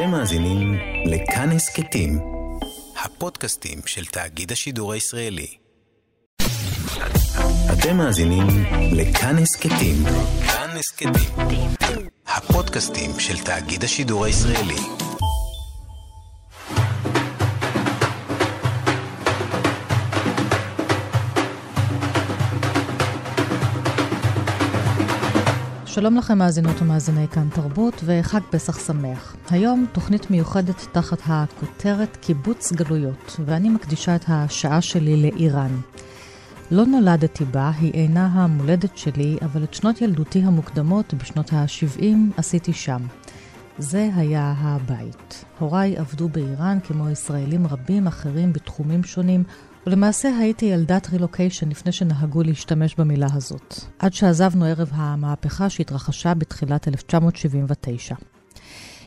אתם מאזינים לכאן הסכתים, הפודקאסטים של תאגיד השידור הישראלי. אתם מאזינים לכאן הסכתים, כאן הסכתים, הפודקאסטים של תאגיד השידור הישראלי. שלום לכם מאזינות ומאזיני כאן תרבות וחג פסח שמח. היום תוכנית מיוחדת תחת הכותרת קיבוץ גלויות, ואני מקדישה את השעה שלי לאיראן. לא נולדתי בה, היא אינה המולדת שלי, אבל את שנות ילדותי המוקדמות בשנות ה-70 עשיתי שם. זה היה הבית. הוריי עבדו באיראן כמו ישראלים רבים אחרים בתחומים שונים, ולמעשה הייתי ילדת רילוקיישן לפני שנהגו להשתמש במילה הזאת, עד שעזבנו ערב המהפכה שהתרחשה בתחילת 1979.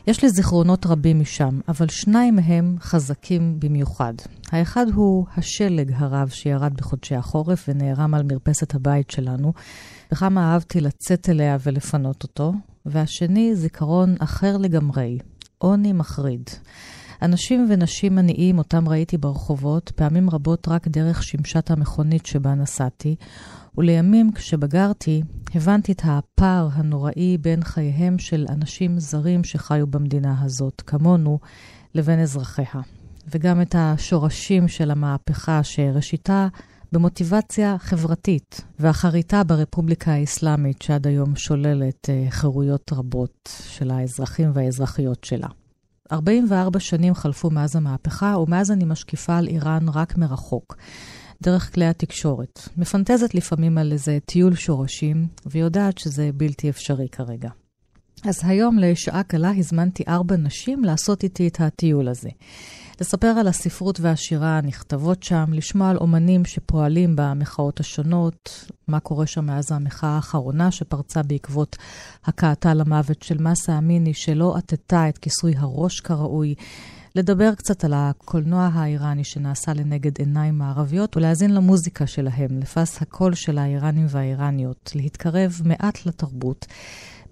יש לי זיכרונות רבים משם, אבל שניים מהם חזקים במיוחד. האחד הוא השלג הרב שירד בחודשי החורף ונערם על מרפסת הבית שלנו, וכמה אהבתי לצאת אליה ולפנות אותו, והשני זיכרון אחר לגמרי, עוני מחריד. אנשים ונשים עניים אותם ראיתי ברחובות, פעמים רבות רק דרך שמשת המכונית שבה נסעתי, ולימים כשבגרתי, הבנתי את הפער הנוראי בין חייהם של אנשים זרים שחיו במדינה הזאת, כמונו, לבין אזרחיה. וגם את השורשים של המהפכה שראשיתה במוטיבציה חברתית, ואחריתה ברפובליקה האסלאמית שעד היום שוללת אה, חירויות רבות של האזרחים והאזרחיות שלה. 44 שנים חלפו מאז המהפכה, ומאז אני משקיפה על איראן רק מרחוק, דרך כלי התקשורת. מפנטזת לפעמים על איזה טיול שורשים, ויודעת שזה בלתי אפשרי כרגע. אז היום לשעה קלה הזמנתי ארבע נשים לעשות איתי את הטיול הזה. לספר על הספרות והשירה הנכתבות שם, לשמוע על אומנים שפועלים במחאות השונות, מה קורה שם מאז המחאה האחרונה שפרצה בעקבות הכאתה למוות של מסה אמיני, שלא עטתה את כיסוי הראש כראוי. לדבר קצת על הקולנוע האיראני שנעשה לנגד עיניים מערביות ולהאזין למוזיקה שלהם, לפס הקול של האיראנים והאיראניות, להתקרב מעט לתרבות,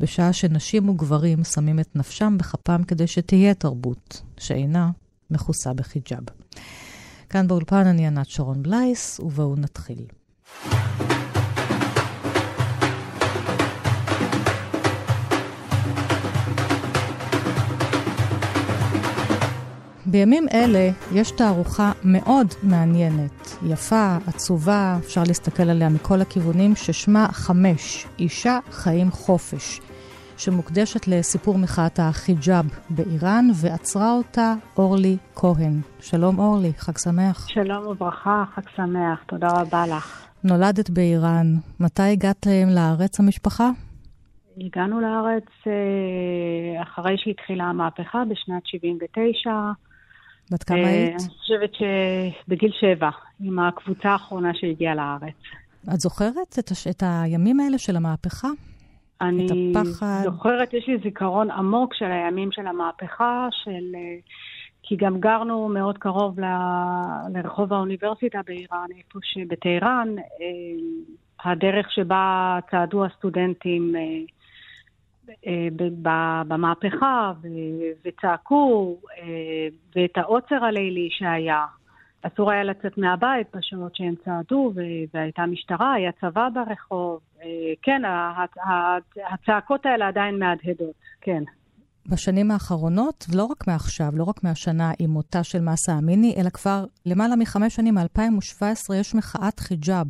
בשעה שנשים וגברים שמים את נפשם בכפם כדי שתהיה תרבות, שאינה מכוסה בחיג'אב. כאן באולפן אני ענת שרון בלייס, ובואו נתחיל. בימים אלה יש תערוכה מאוד מעניינת, יפה, עצובה, אפשר להסתכל עליה מכל הכיוונים, ששמה חמש, אישה, חיים, חופש. שמוקדשת לסיפור מחאת החיג'אב באיראן, ועצרה אותה אורלי כהן. שלום אורלי, חג שמח. שלום וברכה, חג שמח, תודה רבה לך. נולדת באיראן, מתי הגעת לארץ המשפחה? הגענו לארץ אה, אחרי שהתחילה המהפכה בשנת 79. בת כמה אה, היית? אני חושבת שבגיל שבע, עם הקבוצה האחרונה שהגיעה לארץ. את זוכרת את, הש... את הימים האלה של המהפכה? אני את הפחד. זוכרת, יש לי זיכרון עמוק של הימים של המהפכה, של... אה, כי גם גרנו מאוד קרוב ל... לרחוב האוניברסיטה באיראן, איפה שבטהרן, אה, הדרך שבה צעדו הסטודנטים אה, במהפכה וצעקו, ואת העוצר הלילי שהיה. אסור היה לצאת מהבית בשעות שהם צעדו, והייתה משטרה, היה צבא ברחוב. אה, כן, הצעקות האלה עדיין מהדהדות, כן. בשנים האחרונות, ולא רק מעכשיו, לא רק מהשנה עם מותה של מסה אמיני, אלא כבר למעלה מחמש שנים, מ-2017, יש מחאת חיג'אב,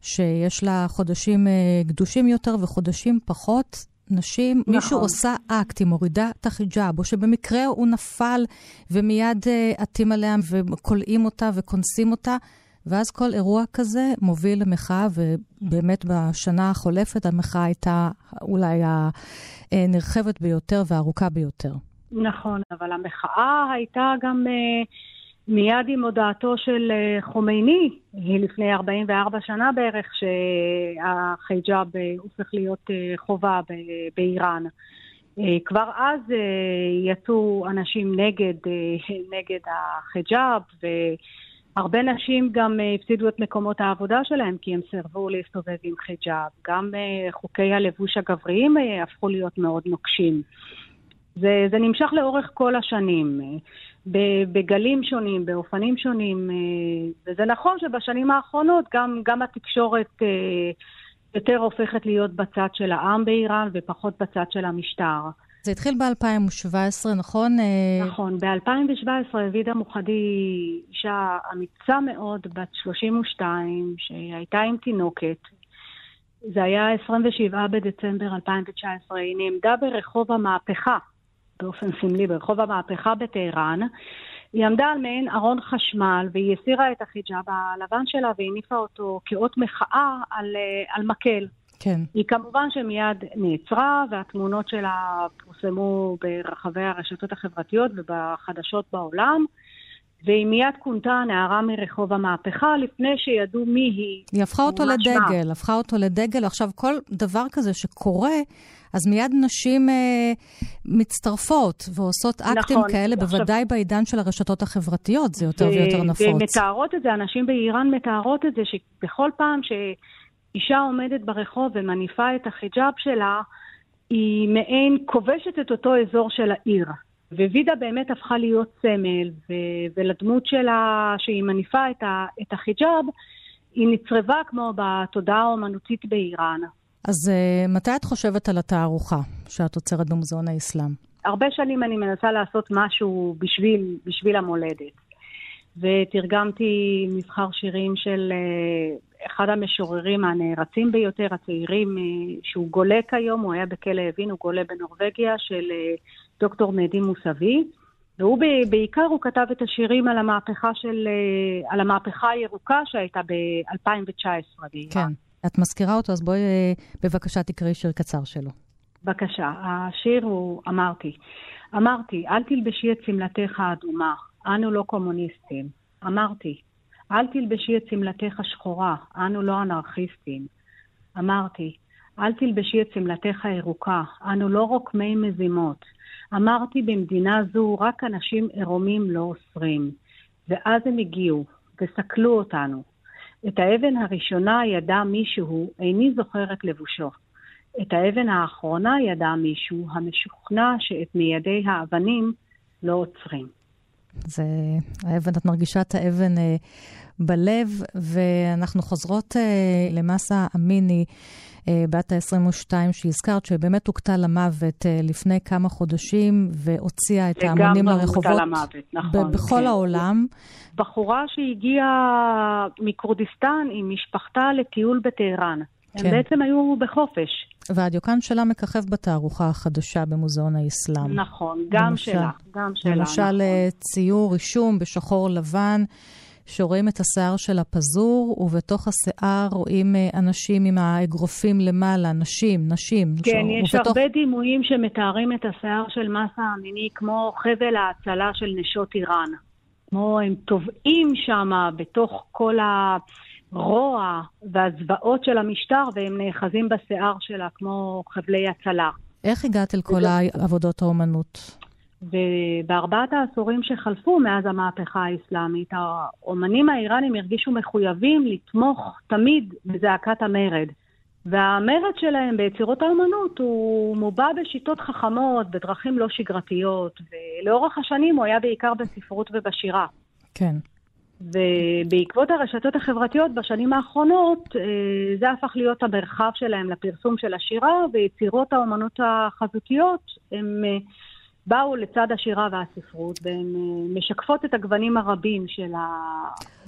שיש לה חודשים אה, גדושים יותר וחודשים פחות. נשים, נכון. מישהו עושה אקט, היא מורידה את החיג'אב, או שבמקרה הוא נפל ומיד uh, עטים עליה וכולאים אותה וכונסים אותה, ואז כל אירוע כזה מוביל למחאה, ובאמת בשנה החולפת המחאה הייתה אולי הנרחבת ביותר והארוכה ביותר. נכון, אבל המחאה הייתה גם... Uh... מיד עם הודעתו של אה, חומייני, לפני 44 שנה בערך, שהחיג'אב אה, הופך להיות אה, חובה באיראן. כבר אז יצאו אנשים נגד, נגד החיג'אב, והרבה נשים גם הפסידו את מקומות העבודה שלהם כי הם סירבו להסתובב עם חיג'אב. גם חוקי הלבוש הגבריים הפכו להיות מאוד נוקשים. זה, זה נמשך לאורך כל השנים, בגלים שונים, באופנים שונים, וזה נכון שבשנים האחרונות גם, גם התקשורת יותר הופכת להיות בצד של העם באיראן ופחות בצד של המשטר. זה התחיל ב-2017, נכון? נכון, ב-2017 וידה מוחדי אישה אמיצה מאוד, בת 32, שהייתה עם תינוקת. זה היה 27 בדצמבר 2019. היא נעמדה ברחוב המהפכה, באופן סמלי, ברחוב המהפכה בטהרן. היא עמדה על מעין ארון חשמל, והיא הסירה את החיג'אב הלבן שלה והניפה אותו כאות מחאה על, על מקל. כן. היא כמובן שמיד נעצרה, והתמונות שלה פורסמו ברחבי הרשתות החברתיות ובחדשות בעולם. והיא מיד כונתה נערה מרחוב המהפכה לפני שידעו מי היא. היא הפכה אותו לדגל, מה. הפכה אותו לדגל. עכשיו, כל דבר כזה שקורה, אז מיד נשים אה, מצטרפות ועושות אקטים נכון, כאלה, עכשיו... בוודאי בעידן של הרשתות החברתיות, זה יותר ו- ויותר נפוץ. ומתארות את זה, אנשים באיראן מתארות את זה, שבכל פעם שאישה עומדת ברחוב ומניפה את החיג'אב שלה, היא מעין כובשת את אותו אזור של העיר. ווידה באמת הפכה להיות סמל, ו- ולדמות שלה, שהיא מניפה את, ה- את החיג'אב, היא נצרבה כמו בתודעה האומנותית באיראן. אז uh, מתי את חושבת על התערוכה שאת עוצרת במוזיאון האסלאם? הרבה שנים אני מנסה לעשות משהו בשביל, בשביל המולדת. ותרגמתי מבחר שירים של uh, אחד המשוררים הנערצים ביותר, הצעירים, uh, שהוא גולה כיום, הוא היה בכלא אבין, הוא גולה בנורבגיה, של דוקטור מדי מוסבי. והוא בעיקר, הוא כתב את השירים על המהפכה של, על המהפכה הירוקה שהייתה ב-2019 כן. את מזכירה אותו, אז בואי בבקשה תקראי שיר קצר שלו. בבקשה. השיר הוא, אמרתי, אמרתי, אל תלבשי את שמלתך האדומה, אנו לא קומוניסטים. אמרתי, אל תלבשי את שמלתך השחורה, אנו לא אנרכיסטים. אמרתי, אל תלבשי את שמלתך הירוקה, אנו לא רוקמי מזימות. אמרתי, במדינה זו רק אנשים עירומים לא אוסרים. ואז הם הגיעו, וסקלו אותנו. את האבן הראשונה ידע מישהו, איני זוכרת לבושו. את האבן האחרונה ידע מישהו, המשוכנע שאת מיידי האבנים לא עוצרים. זה האבן, את מרגישה את האבן אה, בלב, ואנחנו חוזרות אה, למסה אמיני. אה, בת ה-22 שהזכרת, שבאמת הוכתה למוות אה, לפני כמה חודשים, והוציאה את ההמונים לרחובות. וגם למוות, נכון. בכל כן. העולם. בחורה שהגיעה מכורדיסטן עם משפחתה לטיול בטהרן. כן. הם בעצם היו בחופש. והדיוקן שלה מככב בתערוכה החדשה במוזיאון האסלאם. נכון, גם למשל, שלה, גם שלה. למשל נכון. אה, ציור רישום בשחור לבן. שרואים את השיער של הפזור, ובתוך השיער רואים אה, אנשים עם האגרופים למעלה, נשים, נשים. כן, יש ובתוך... הרבה דימויים שמתארים את השיער של מסה המיני כמו חבל ההצלה של נשות איראן. כמו הם טובעים שם בתוך כל הרוע והזוועות של המשטר, והם נאחזים בשיער שלה כמו חבלי הצלה. איך הגעת אל כל העבודות האומנות? ובארבעת העשורים שחלפו מאז המהפכה האסלאמית, האומנים האיראנים הרגישו מחויבים לתמוך תמיד בזעקת המרד. והמרד שלהם ביצירות האומנות הוא מובע בשיטות חכמות, בדרכים לא שגרתיות, ולאורך השנים הוא היה בעיקר בספרות ובשירה. כן. ובעקבות הרשתות החברתיות בשנים האחרונות, אה, זה הפך להיות המרחב שלהם לפרסום של השירה, ויצירות האומנות החזותיות הם אה, באו לצד השירה והספרות, והן אה, משקפות את הגוונים הרבים של, ה...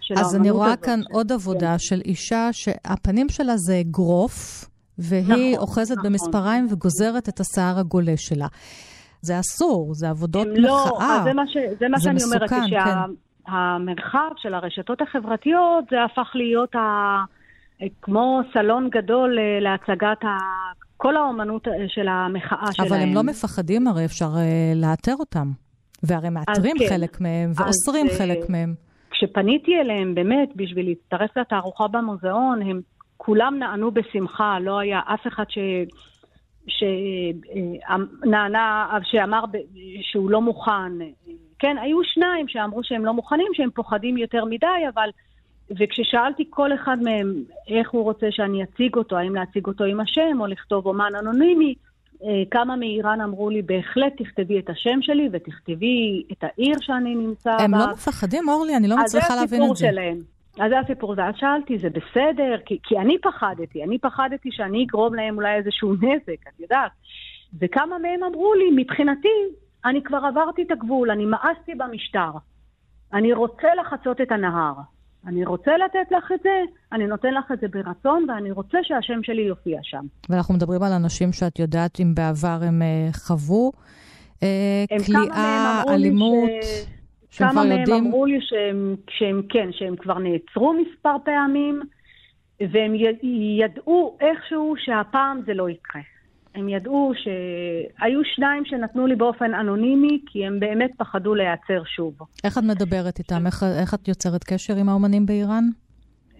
של אז אני רואה הזאת. כאן. עוד עבודה כן. של אישה שהפנים שלה זה אגרוף, והיא נכון, אוחזת נכון. במספריים וגוזרת את השיער הגולה שלה. זה אסור, זה עבודות לא, מחאה. לא, זה מה, ש... זה מה זה שאני מסוכן, אומרת, שהמרחב כן. של הרשתות החברתיות, זה הפך להיות ה... כמו סלון גדול אה, להצגת כל האומנות אה, של המחאה שלהם. אבל הם לא מפחדים, הרי אפשר uh, לאתר אותם. והרי מאתרים כן. חלק מהם ואוסרים אז, חלק מהם. כשפניתי אליהם, באמת, בשביל להצטרף לתערוכה במוזיאון, הם כולם נענו בשמחה, לא היה אף אחד ש... שנענה, שאמר שהוא לא מוכן. כן, היו שניים שאמרו שהם לא מוכנים, שהם פוחדים יותר מדי, אבל וכששאלתי כל אחד מהם איך הוא רוצה שאני אציג אותו, האם להציג אותו עם השם או לכתוב אומן אנונימי, אה, כמה מאיראן אמרו לי, בהחלט תכתבי את השם שלי ותכתבי את העיר שאני נמצא בה. הם לא מפחדים, אורלי? אני לא מצליחה להבין את זה. שלהם. אז זה הסיפור, ואז שאלתי, זה בסדר? כי, כי אני פחדתי, אני פחדתי שאני אגרום להם אולי איזשהו נזק, את יודעת. וכמה מהם אמרו לי, מבחינתי, אני כבר עברתי את הגבול, אני מאסתי במשטר. אני רוצה לחצות את הנהר. אני רוצה לתת לך את זה, אני נותן לך את זה ברצון, ואני רוצה שהשם שלי יופיע שם. ואנחנו מדברים על אנשים שאת יודעת אם בעבר הם uh, חוו uh, כליאה, אלימות, ש... כמה מהם יודעים... אמרו לי שהם, שהם כן, שהם כבר נעצרו מספר פעמים, והם ידעו איכשהו שהפעם זה לא יקרה. הם ידעו שהיו שניים שנתנו לי באופן אנונימי, כי הם באמת פחדו להיעצר שוב. איך את מדברת איתם? איך, איך את יוצרת קשר עם האומנים באיראן?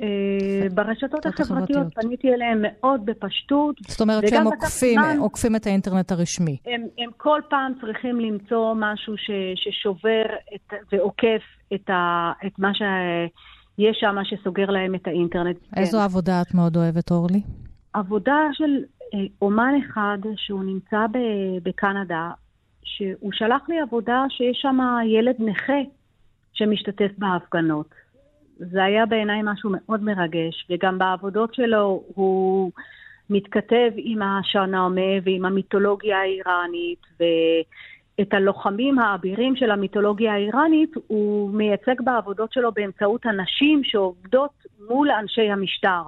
אה, ברשתות החברתיות פניתי אליהם מאוד בפשטות. זאת אומרת שהם עוקפים, עצמן, עוקפים את האינטרנט הרשמי. הם, הם כל פעם צריכים למצוא משהו ש, ששובר את, ועוקף את, ה, את מה שיש שם שסוגר להם את האינטרנט. איזו כן. עבודה את מאוד אוהבת, אורלי? עבודה של אומן אחד שהוא נמצא בקנדה, שהוא שלח לי עבודה שיש שם ילד נכה שמשתתף בהפגנות. זה היה בעיניי משהו מאוד מרגש, וגם בעבודות שלו הוא מתכתב עם השאנאמה ועם המיתולוגיה האיראנית, ואת הלוחמים האבירים של המיתולוגיה האיראנית הוא מייצג בעבודות שלו באמצעות הנשים שעובדות מול אנשי המשטר.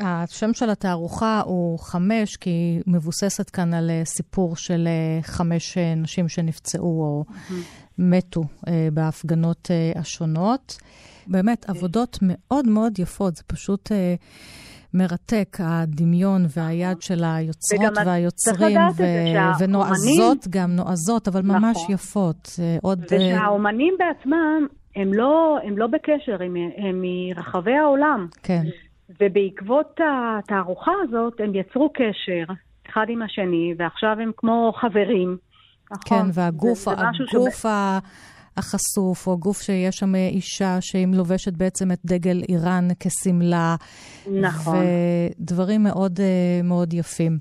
השם של התערוכה הוא חמש, כי היא מבוססת כאן על אה, סיפור של אה, חמש אה, נשים שנפצעו או mm-hmm. מתו בהפגנות השונות. באמת, עבודות מאוד מאוד יפות, זה פשוט מרתק, הדמיון והיד של היוצרות והיוצרים, ו- ונועזות גם, נועזות, אבל ממש נכון. יפות. עוד... ושהאומנים בעצמם, הם לא, הם לא בקשר, הם, הם מרחבי העולם. כן. ובעקבות התערוכה הזאת הם יצרו קשר אחד עם השני, ועכשיו הם כמו חברים. נכון? כן, והגוף, זה, הגוף שב... החשוף, או גוף שיש שם אישה שהיא לובשת בעצם את דגל איראן כסמלה. נכון. ודברים מאוד אה, מאוד יפים.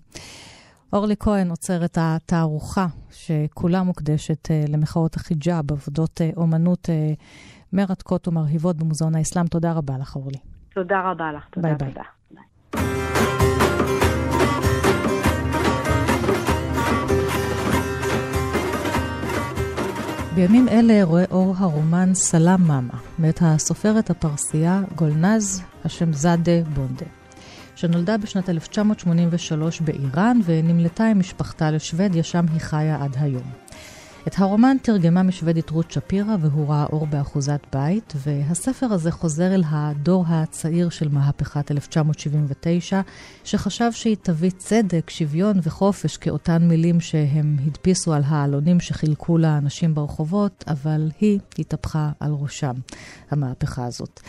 אורלי כהן עוצרת התערוכה, שכולה מוקדשת uh, למחאות החיג'אב, עבודות uh, אומנות מרתקות ומרהיבות במוזיאון האסלאם. תודה רבה לך, אורלי. תודה רבה לך. תודה, ביי תודה. ביי. בימים אלה רואה אור הרומן סלאם מאמה, מאת הסופרת הפרסייה גולנז השמזאדה בונדה, שנולדה בשנת 1983 באיראן ונמלטה עם משפחתה לשוודיה, שם היא חיה עד היום. את הרומן תרגמה משוודית רות שפירא והוא ראה אור באחוזת בית, והספר הזה חוזר אל הדור הצעיר של מהפכת 1979, שחשב שהיא תביא צדק, שוויון וחופש כאותן מילים שהם הדפיסו על העלונים שחילקו לאנשים ברחובות, אבל היא התהפכה על ראשם, המהפכה הזאת.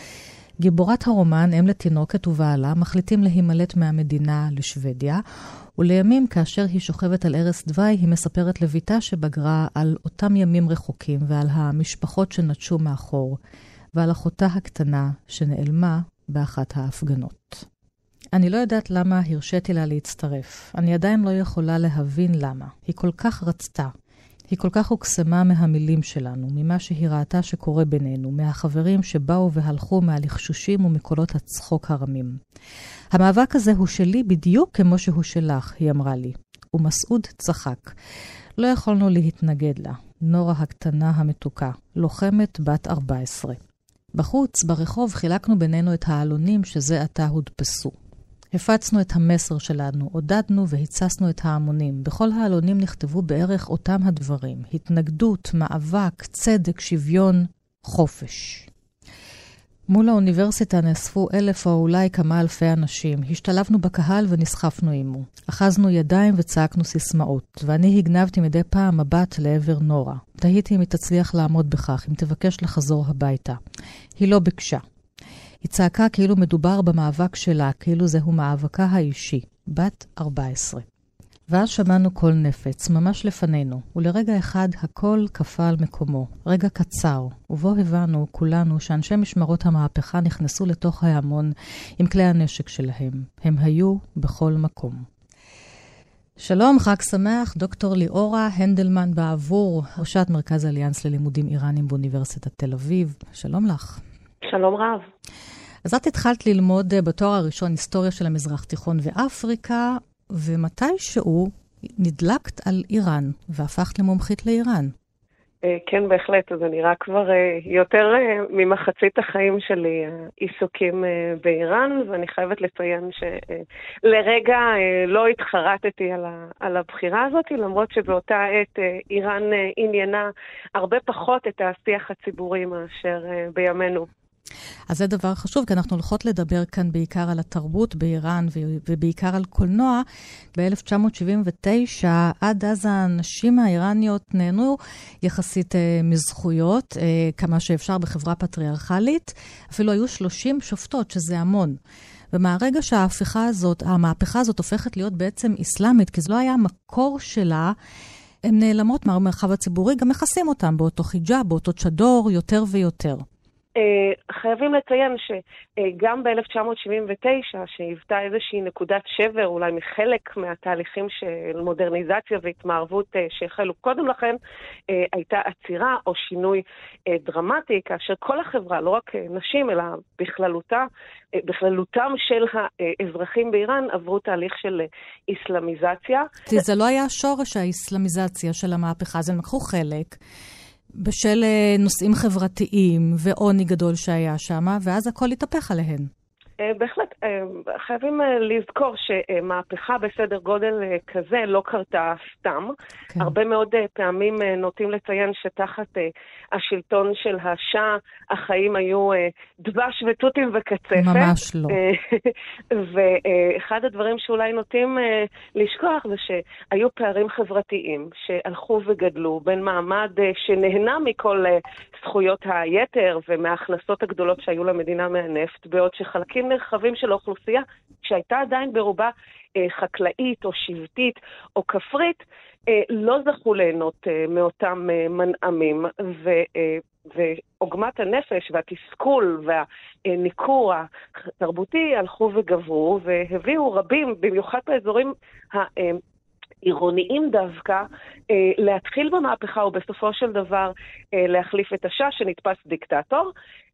גיבורת הרומן, אם לתינוקת ובעלה, מחליטים להימלט מהמדינה לשוודיה, ולימים, כאשר היא שוכבת על ערש דווי, היא מספרת לביתה שבגרה על אותם ימים רחוקים ועל המשפחות שנטשו מאחור, ועל אחותה הקטנה שנעלמה באחת ההפגנות. אני לא יודעת למה הרשיתי לה להצטרף. אני עדיין לא יכולה להבין למה. היא כל כך רצתה. היא כל כך הוקסמה מהמילים שלנו, ממה שהיא ראתה שקורה בינינו, מהחברים שבאו והלכו מהלחשושים ומקולות הצחוק הרמים. המאבק הזה הוא שלי בדיוק כמו שהוא שלך, היא אמרה לי. ומסעוד צחק. לא יכולנו להתנגד לה. נורה הקטנה המתוקה, לוחמת בת 14. בחוץ, ברחוב, חילקנו בינינו את העלונים שזה עתה הודפסו. הפצנו את המסר שלנו, עודדנו והצסנו את ההמונים. בכל העלונים נכתבו בערך אותם הדברים: התנגדות, מאבק, צדק, שוויון, חופש. מול האוניברסיטה נאספו אלף או אולי כמה אלפי אנשים. השתלבנו בקהל ונסחפנו עמו. אחזנו ידיים וצעקנו סיסמאות, ואני הגנבתי מדי פעם מבט לעבר נורה. תהיתי אם היא תצליח לעמוד בכך, אם תבקש לחזור הביתה. היא לא ביקשה. היא צעקה כאילו מדובר במאבק שלה, כאילו זהו מאבקה האישי. בת 14. ואז שמענו קול נפץ, ממש לפנינו, ולרגע אחד הכל קפא על מקומו. רגע קצר, ובו הבנו כולנו שאנשי משמרות המהפכה נכנסו לתוך ההמון עם כלי הנשק שלהם. הם היו בכל מקום. שלום, חג שמח, דוקטור ליאורה הנדלמן בעבור, ראשת מרכז אליאנס ללימודים איראנים באוניברסיטת תל אביב. שלום לך. שלום רב. אז את התחלת ללמוד אה, בתואר הראשון היסטוריה של המזרח תיכון ואפריקה, ומתישהו נדלקת על איראן, והפכת למומחית לאיראן. אה, כן, בהחלט. זה נראה כבר אה, יותר ממחצית החיים שלי עיסוקים באיראן, ואני חייבת לציין שלרגע לא התחרטתי על הבחירה הזאת, למרות שבאותה עת איראן עניינה הרבה פחות את השיח הציבורי מאשר בימינו. אז זה דבר חשוב, כי אנחנו הולכות לדבר כאן בעיקר על התרבות באיראן ובעיקר על קולנוע. ב-1979, עד אז הנשים האיראניות נהנו יחסית אה, מזכויות, אה, כמה שאפשר בחברה פטריארכלית. אפילו היו 30 שופטות, שזה המון. ומהרגע שההפיכה הזאת, המהפכה הזאת הופכת להיות בעצם אסלאמית, כי זה לא היה המקור שלה, הן נעלמות מהמרחב הציבורי, גם מכסים אותן באותו חיג'אב, באותו צ'דור, יותר ויותר. אה, חייבים לציין שגם ב-1979, שהיוותה איזושהי נקודת שבר, אולי מחלק מהתהליכים של מודרניזציה והתמערבות אה, שהחלו קודם לכן, אה, הייתה עצירה או שינוי דרמטי, כאשר כל החברה, לא רק נשים, אלא בכללותה, בכללותם של האזרחים באיראן, עברו תהליך של איסלאמיזציה. זה לא היה שורש האיסלאמיזציה של המהפכה, אז הם לקחו חלק. בשל אה, נושאים חברתיים ועוני גדול שהיה שם, ואז הכל התהפך עליהן. אה, בהחלט, אה, חייבים אה, לזכור שמהפכה בסדר גודל כזה לא קרתה סתם. כן. הרבה מאוד פעמים נוטים לציין שתחת השלטון של השאה החיים היו דבש ותותים וקצפת. ממש לא. ואחד הדברים שאולי נוטים לשכוח זה שהיו פערים חברתיים שהלכו וגדלו בין מעמד שנהנה מכל זכויות היתר ומההכנסות הגדולות שהיו למדינה מהנפט, בעוד שחלקים נרחבים של האוכלוסייה, שהייתה עדיין ברובה אה, חקלאית או שבטית או כפרית, אה, לא זכו ליהנות אה, מאותם אה, מנעמים. ו, אה, ועוגמת הנפש והתסכול והניכור התרבותי הלכו וגברו והביאו רבים, במיוחד באזורים עירוניים דווקא, אה, להתחיל במהפכה ובסופו של דבר אה, להחליף את השאה שנתפס דיקטטור.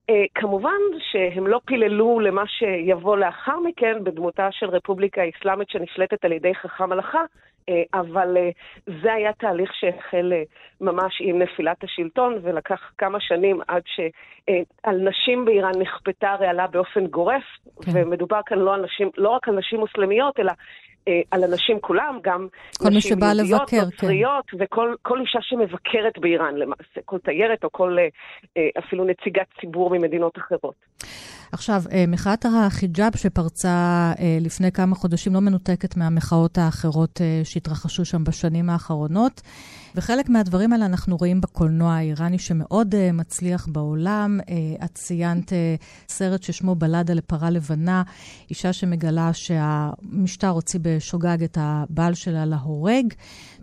אה, כמובן שהם לא פיללו למה שיבוא לאחר מכן בדמותה של רפובליקה אסלאמית שנשלטת על ידי חכם הלכה, אה, אבל אה, זה היה תהליך שהחל אה, ממש עם נפילת השלטון, ולקח כמה שנים עד שעל נשים באיראן נכפתה הרעלה באופן גורף, כן. ומדובר כאן לא, אנשים, לא רק על נשים מוסלמיות, אלא אה, על אנשים כולם, גם נשים יהודיות, כן. נוצריות, כן. וכל אישה שמבקרת באיראן למעשה, כל תיירת או כל אה, אה, אפילו נציגת ציבור ממדינות אחרות. עכשיו, מחאת החיג'אב שפרצה לפני כמה חודשים לא מנותקת מהמחאות האחרות שהתרחשו שם בשנים האחרונות. וחלק מהדברים האלה אנחנו רואים בקולנוע האיראני שמאוד מצליח בעולם. את ציינת סרט ששמו בלדה לפרה לבנה, אישה שמגלה שהמשטר הוציא בשוגג את הבעל שלה להורג,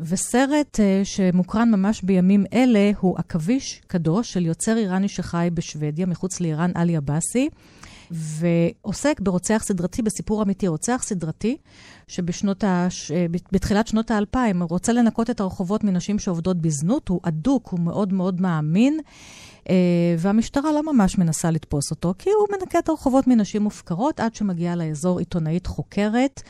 וסרט שמוקרן ממש בימים אלה הוא עכביש קדוש של יוצר איראני שחי בשוודיה, מחוץ לאיראן, עלי עבאסי. ועוסק ברוצח סדרתי, בסיפור אמיתי, רוצח סדרתי, שבתחילת שנות האלפיים רוצה לנקות את הרחובות מנשים שעובדות בזנות, הוא אדוק, הוא מאוד מאוד מאמין, אה, והמשטרה לא ממש מנסה לתפוס אותו, כי הוא מנקה את הרחובות מנשים מופקרות עד שמגיעה לאזור עיתונאית חוקרת.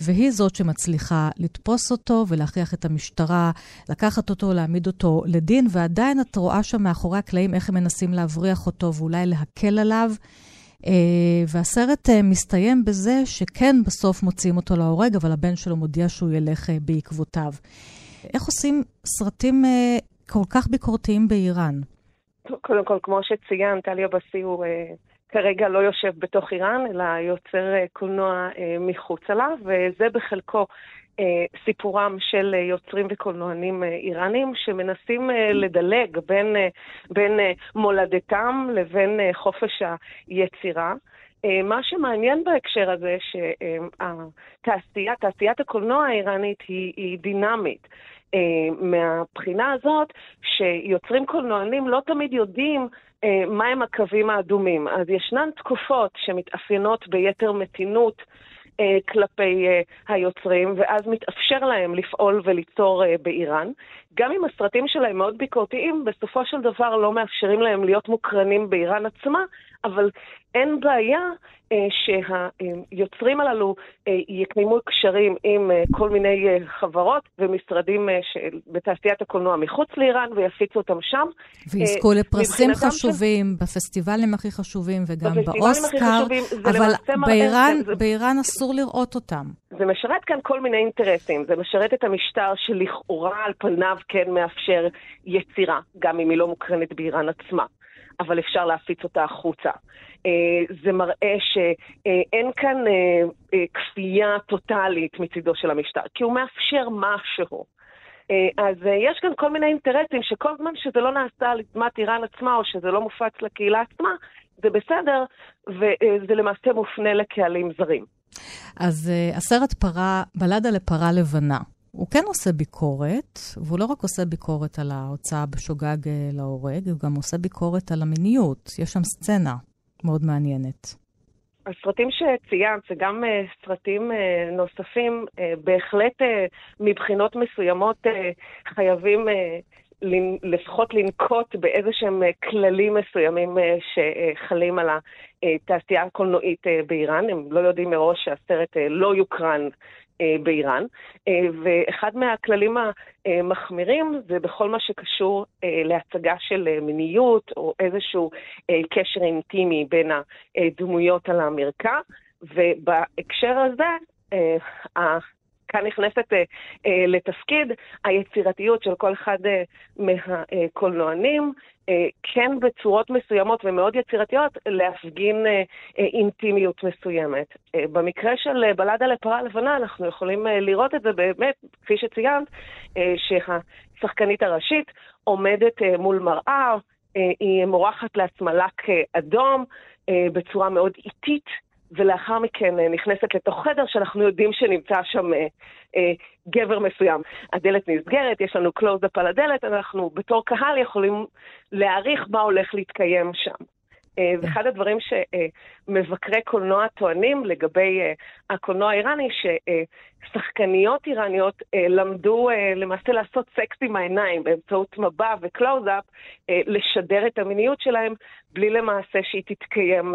והיא זאת שמצליחה לתפוס אותו ולהכריח את המשטרה לקחת אותו, להעמיד אותו לדין, ועדיין את רואה שם מאחורי הקלעים איך הם מנסים להבריח אותו ואולי להקל עליו. אה, והסרט אה, מסתיים בזה שכן, בסוף מוציאים אותו להורג, אבל הבן שלו מודיע שהוא ילך אה, בעקבותיו. איך עושים סרטים כל כך ביקורתיים באיראן? קודם כל, כמו שציינת, טליה הוא כרגע לא יושב בתוך איראן, אלא יוצר קולנוע מחוצה לה, וזה בחלקו סיפורם של אה, יוצרים וקולנוענים אה, איראנים שמנסים לדלג בין, בין מולדתם לבין חופש היצירה. מה שמעניין בהקשר הזה, שהתעשייה, תעשיית הקולנוע האיראנית היא, היא דינמית. מהבחינה הזאת שיוצרים קולנוענים לא תמיד יודעים מהם הקווים האדומים. אז ישנן תקופות שמתאפיינות ביתר מתינות אה, כלפי אה, היוצרים, ואז מתאפשר להם לפעול וליצור אה, באיראן. גם אם הסרטים שלהם מאוד ביקורתיים, בסופו של דבר לא מאפשרים להם להיות מוקרנים באיראן עצמה, אבל אין בעיה אה, שהיוצרים הללו אה, יקיימו קשרים עם אה, כל מיני אה, חברות ומשרדים אה, בתעשיית הקולנוע מחוץ לאיראן ויפיצו אותם שם. ויזכו אה, לפרסים חשובים, ש... בפסטיבלים הכי חשובים וגם באוסקר, אבל באיראן, זה... באיראן אסור לראות אותם. זה משרת כאן כל מיני אינטרסים. זה משרת את המשטר שלכאורה על פניו כן מאפשר יצירה, גם אם היא לא מוקרנת באיראן עצמה. אבל אפשר להפיץ אותה החוצה. אה, זה מראה שאין כאן אה, אה, כפייה טוטאלית מצידו של המשטר, כי הוא מאפשר משהו. אז יש כאן כל מיני אינטרסים שכל זמן שזה לא נעשה על אדמת איראן עצמה, או שזה לא מופץ לקהילה עצמה, זה בסדר, וזה למעשה מופנה לקהלים זרים. אז הסרט פרה, בלדה לפרה לבנה. הוא כן עושה ביקורת, והוא לא רק עושה ביקורת על ההוצאה בשוגג להורג, הוא גם עושה ביקורת על המיניות. יש שם סצנה מאוד מעניינת. הסרטים שציינת, וגם uh, סרטים uh, נוספים, בהחלט מבחינות מסוימות חייבים לפחות לנקוט באיזה שהם כללים מסוימים שחלים על התעשייה הקולנועית באיראן. הם לא יודעים מראש שהסרט לא יוקרן אה, באיראן, אה, ואחד מהכללים המחמירים זה בכל מה שקשור אה, להצגה של מיניות או איזשהו קשר אינטימי בין הדמויות על המרקע, ובהקשר הזה, כאן נכנסת אה, אה, לתפקיד היצירתיות של כל אחד אה, מהקולנוענים, אה, כן בצורות מסוימות ומאוד יצירתיות, להפגין אה, אה, אינטימיות מסוימת. אה, במקרה של אה, בלדה לפרה לבנה, אנחנו יכולים אה, לראות את זה באמת, כפי שציינת, אה, שהשחקנית הראשית עומדת אה, מול מראה, אה, היא מורחת לעצמה לק אה, אדום אה, בצורה מאוד איטית. ולאחר מכן אה, נכנסת לתוך חדר שאנחנו יודעים שנמצא שם אה, אה, גבר מסוים. הדלת נסגרת, יש לנו קלוז-אפ על הדלת, אנחנו בתור קהל יכולים להעריך מה הולך להתקיים שם. אה, ואחד הדברים שמבקרי קולנוע טוענים לגבי אה, הקולנוע האיראני, ששחקניות איראניות למדו למעשה לעשות סקס עם העיניים באמצעות מבע וקלוז-אפ, לשדר את המיניות שלהם בלי למעשה שהיא תתקיים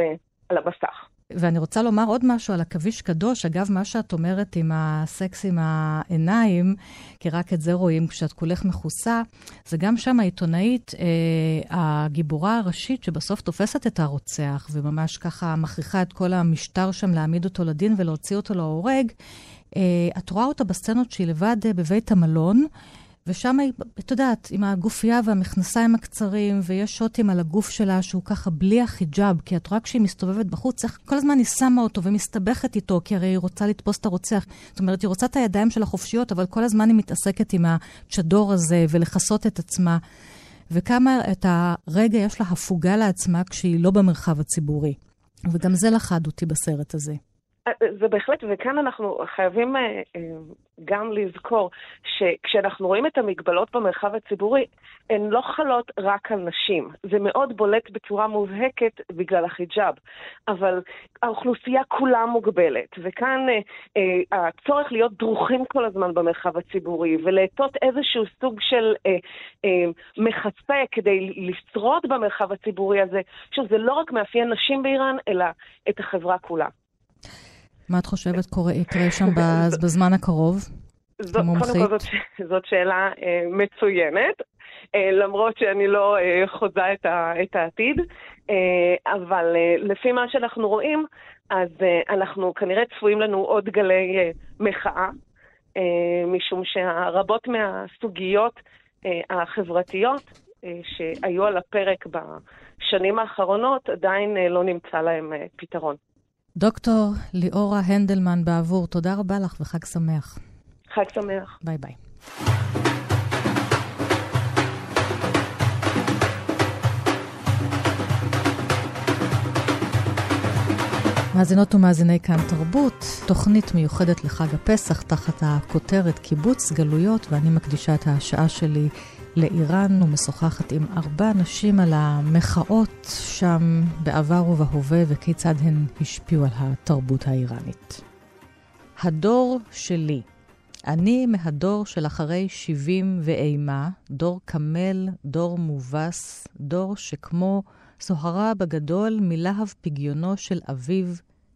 על המסך. ואני רוצה לומר עוד משהו על עכביש קדוש. אגב, מה שאת אומרת עם הסקס עם העיניים, כי רק את זה רואים כשאת כולך מכוסה, זה גם שם העיתונאית, אה, הגיבורה הראשית, שבסוף תופסת את הרוצח, וממש ככה מכריחה את כל המשטר שם להעמיד אותו לדין ולהוציא אותו להורג. אה, את רואה אותה בסצנות שהיא לבד אה, בבית המלון. ושם היא, את יודעת, עם הגופייה והמכנסיים הקצרים, ויש שוטים על הגוף שלה שהוא ככה בלי החיג'אב, כי את רואה כשהיא מסתובבת בחוץ, איך כל הזמן היא שמה אותו ומסתבכת איתו, כי הרי היא רוצה לתפוס את הרוצח. זאת אומרת, היא רוצה את הידיים שלה חופשיות, אבל כל הזמן היא מתעסקת עם הצ'דור הזה ולכסות את עצמה. וכמה את הרגע יש לה הפוגה לעצמה כשהיא לא במרחב הציבורי. וגם זה לחד אותי בסרט הזה. זה בהחלט, וכאן אנחנו חייבים אה, אה, גם לזכור שכשאנחנו רואים את המגבלות במרחב הציבורי, הן לא חלות רק על נשים. זה מאוד בולט בצורה מובהקת בגלל החיג'אב, אבל האוכלוסייה כולה מוגבלת, וכאן אה, הצורך להיות דרוכים כל הזמן במרחב הציבורי ולעטות איזשהו סוג של מחסה כדי לשרוד במרחב הציבורי הזה, שזה לא רק מאפיין נשים באיראן, אלא את החברה כולה. מה את חושבת קורה, יקרה שם בזמן הקרוב? זאת, קודם כל זאת, זאת שאלה אה, מצוינת, אה, למרות שאני לא אה, חוזה את, ה, את העתיד, אה, אבל אה, לפי מה שאנחנו רואים, אז אה, אנחנו כנראה צפויים לנו עוד גלי אה, מחאה, אה, משום שהרבות מהסוגיות אה, החברתיות אה, שהיו על הפרק בשנים האחרונות, עדיין אה, לא נמצא להם אה, פתרון. דוקטור ליאורה הנדלמן בעבור, תודה רבה לך וחג שמח. חג שמח. ביי ביי. מאזינות ומאזיני כאן תרבות, תוכנית מיוחדת לחג הפסח תחת הכותרת קיבוץ גלויות, ואני מקדישה את השעה שלי לאיראן ומשוחחת עם ארבע נשים על המחאות שם בעבר ובהווה וכיצד הן השפיעו על התרבות האיראנית. הדור שלי. אני מהדור של אחרי 70 ואימה, דור קמל, דור מובס, דור שכמו סוהרה בגדול מלהב פגיונו של אביו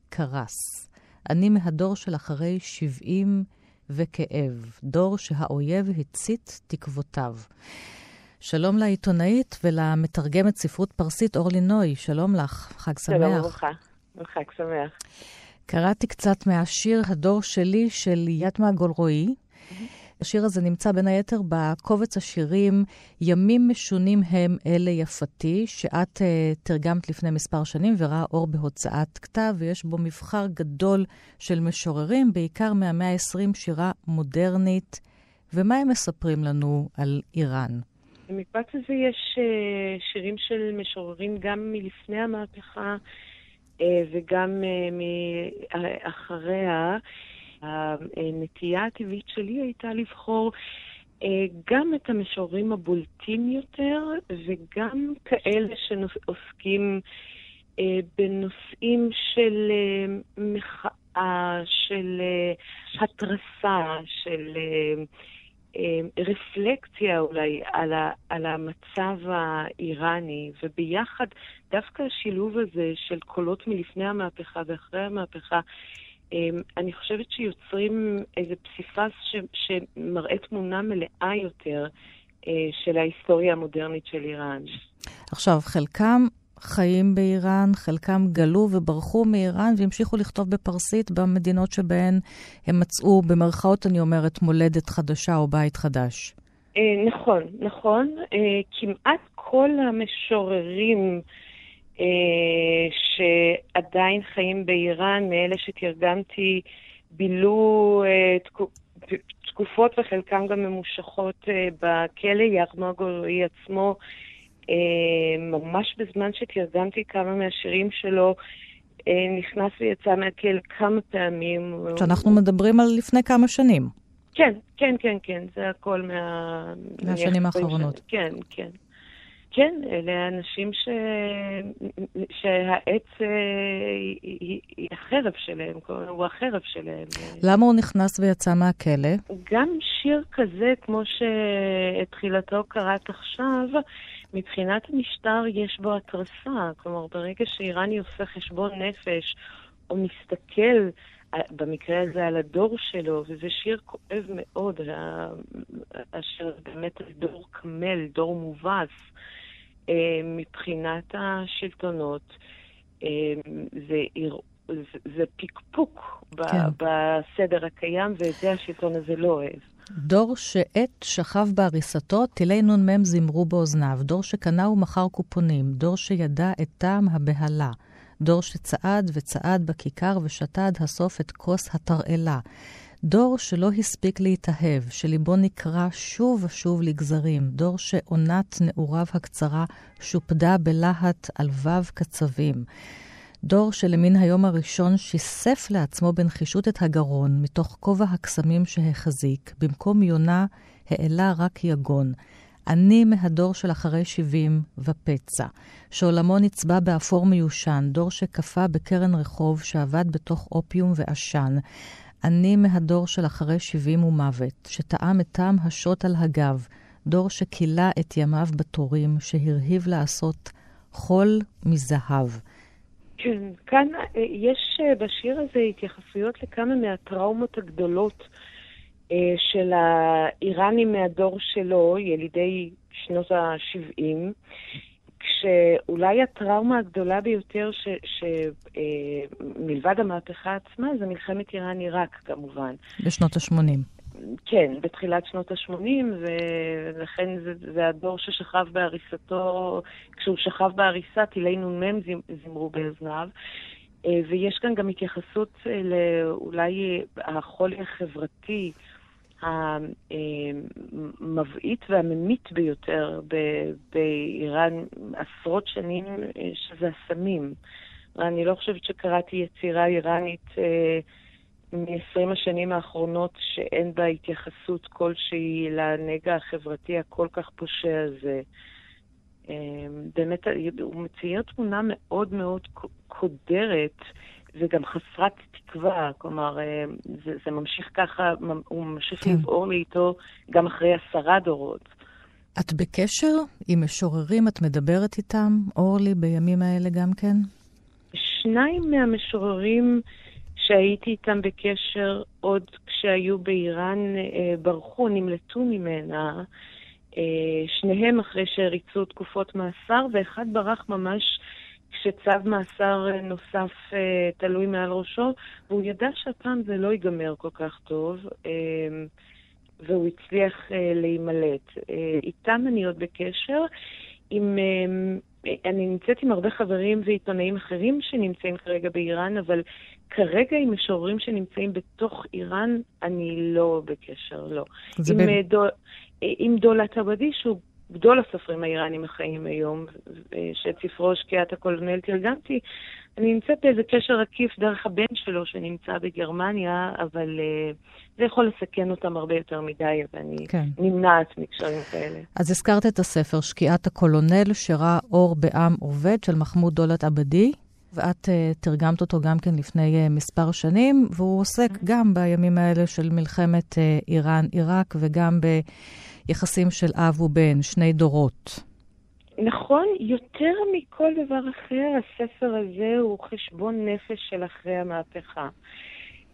קרס. אני מהדור של אחרי 70 וכאב, דור שהאויב הצית תקוותיו. שלום לעיתונאית ולמתרגמת ספרות פרסית אורלי נוי, שלום לך, חג שמח. שלום וברכה, חג שמח. קראתי קצת מהשיר "הדור שלי" של יתמה גולרועי. השיר הזה נמצא בין היתר בקובץ השירים "ימים משונים הם אלה יפתי", שאת uh, תרגמת לפני מספר שנים וראה אור בהוצאת כתב, ויש בו מבחר גדול של משוררים, בעיקר מהמאה ה-20, שירה מודרנית. ומה הם מספרים לנו על איראן? במקבץ הזה יש uh, שירים של משוררים גם מלפני המהפכה uh, וגם uh, מאחריה. הנטייה הטבעית שלי הייתה לבחור גם את המשוררים הבולטים יותר וגם כאלה שעוסקים בנושאים של מחאה, של התרסה, של... רפלקציה אולי על, המצב האיראני, וביחד דווקא השילוב הזה של קולות מלפני המהפכה ואחרי המהפכה, אני חושבת שיוצרים איזה פסיפס ש, שמראה תמונה מלאה יותר אה, של ההיסטוריה המודרנית של איראן. עכשיו, חלקם חיים באיראן, חלקם גלו וברחו מאיראן והמשיכו לכתוב בפרסית במדינות שבהן הם מצאו, במרכאות אני אומרת, מולדת חדשה או בית חדש. אה, נכון, נכון. אה, כמעט כל המשוררים שעדיין חיים באיראן, מאלה שתרגמתי, בילו תקופות וחלקם גם ממושכות בכלא. ירמגורי עצמו אה, ממש בזמן שתרגמתי כמה מהשירים שלו, אה, נכנס ויצא מהכלא כמה פעמים. שאנחנו מדברים על לפני כמה שנים. כן, כן, כן, כן, זה הכל מה... מהשנים האחרונות. כן, כן. כן, אלה אנשים ש... שהעץ אה, היא, היא החרב שלהם, הוא החרב שלהם. למה הוא נכנס ויצא מהכלא? גם שיר כזה, כמו שאת תחילתו קראת עכשיו, מבחינת המשטר יש בו התרסה. כלומר, ברגע שאיראני עושה חשבון נפש, או מסתכל, במקרה הזה, על הדור שלו, וזה שיר כואב מאוד, אשר באמת דור קמל, דור מובס. אה, מבחינת השלטונות, אה, זה, זה, זה פקפוק כן. בסדר הקיים, ואת זה השלטון הזה לא אוהב. דור שעט שכב בעריסתו, טילי נ"מ זמרו באוזניו. דור שקנה ומכר קופונים. דור שידע את טעם הבהלה. דור שצעד וצעד בכיכר ושתה עד הסוף את כוס התרעלה. דור שלא הספיק להתאהב, שליבו נקרע שוב ושוב לגזרים, דור שעונת נעוריו הקצרה שופדה בלהט על וו קצבים. דור שלמן היום הראשון שיסף לעצמו בנחישות את הגרון, מתוך כובע הקסמים שהחזיק, במקום יונה העלה רק יגון. אני מהדור של אחרי שבעים ופצע, שעולמו נצבע באפור מיושן, דור שקפא בקרן רחוב, שעבד בתוך אופיום ועשן. אני מהדור של אחרי שבעים ומוות, שטעם את טעם השוט על הגב, דור שכילה את ימיו בתורים, שהרהיב לעשות חול מזהב. כן, כאן אה, יש אה, בשיר הזה התייחסויות לכמה מהטראומות הגדולות אה, של האיראנים מהדור שלו, ילידי שנות ה-70. שאולי הטראומה הגדולה ביותר, שמלבד אה, המהפכה עצמה, זה מלחמת איראן-עיראק כמובן. בשנות ה-80. כן, בתחילת שנות ה-80, ולכן זה, זה הדור ששכב בהריסתו, כשהוא שכב בהריסה, טילי נ"מ זמרו באזניו. אה, ויש כאן גם התייחסות אה, לאולי החולי החברתי, המבעית והממית ביותר באיראן עשרות שנים, שזה הסמים. אני לא חושבת שקראתי יצירה איראנית אה, מ-20 השנים האחרונות שאין בה התייחסות כלשהי לנגע החברתי הכל כך פושע הזה. אה, באמת, הוא מצייר תמונה מאוד מאוד קודרת וגם חסרת תקווה, כלומר, אה, זה, זה ממשיך ככה, הוא ממשיך כן. לבעור לי איתו גם אחרי עשרה דורות. את בקשר עם משוררים? את מדברת איתם, אורלי, בימים האלה גם כן? שניים מהמשוררים שהייתי איתם בקשר עוד כשהיו באיראן אה, ברחו, נמלטו ממנה. אה, שניהם אחרי שריצו תקופות מאסר, ואחד ברח ממש כשצו מאסר נוסף אה, תלוי מעל ראשו, והוא ידע שהפעם זה לא ייגמר כל כך טוב, והוא הצליח להימלט. איתם אני עוד בקשר. עם אני נמצאת עם הרבה חברים ועיתונאים אחרים שנמצאים כרגע באיראן, אבל כרגע עם משוררים שנמצאים בתוך איראן, אני לא בקשר, לא. עם, ב... אה, דול, אה, עם דולת עבדי, שהוא גדול הסופרים האיראנים החיים היום, אה, שאת ספרו שקיעת הקולונל תרגמתי, אני נמצאת באיזה קשר עקיף דרך הבן שלו שנמצא בגרמניה, אבל uh, זה יכול לסכן אותם הרבה יותר מדי, ואני כן. נמנעת מקשרים כאלה. אז הזכרת את הספר שקיעת הקולונל, שראה אור בעם עובד, של מחמוד דולת עבדי. ואת uh, תרגמת אותו גם כן לפני uh, מספר שנים, והוא עוסק mm-hmm. גם בימים האלה של מלחמת uh, איראן-עיראק וגם ביחסים של אב ובן, שני דורות. נכון, יותר מכל דבר אחר, הספר הזה הוא חשבון נפש של אחרי המהפכה.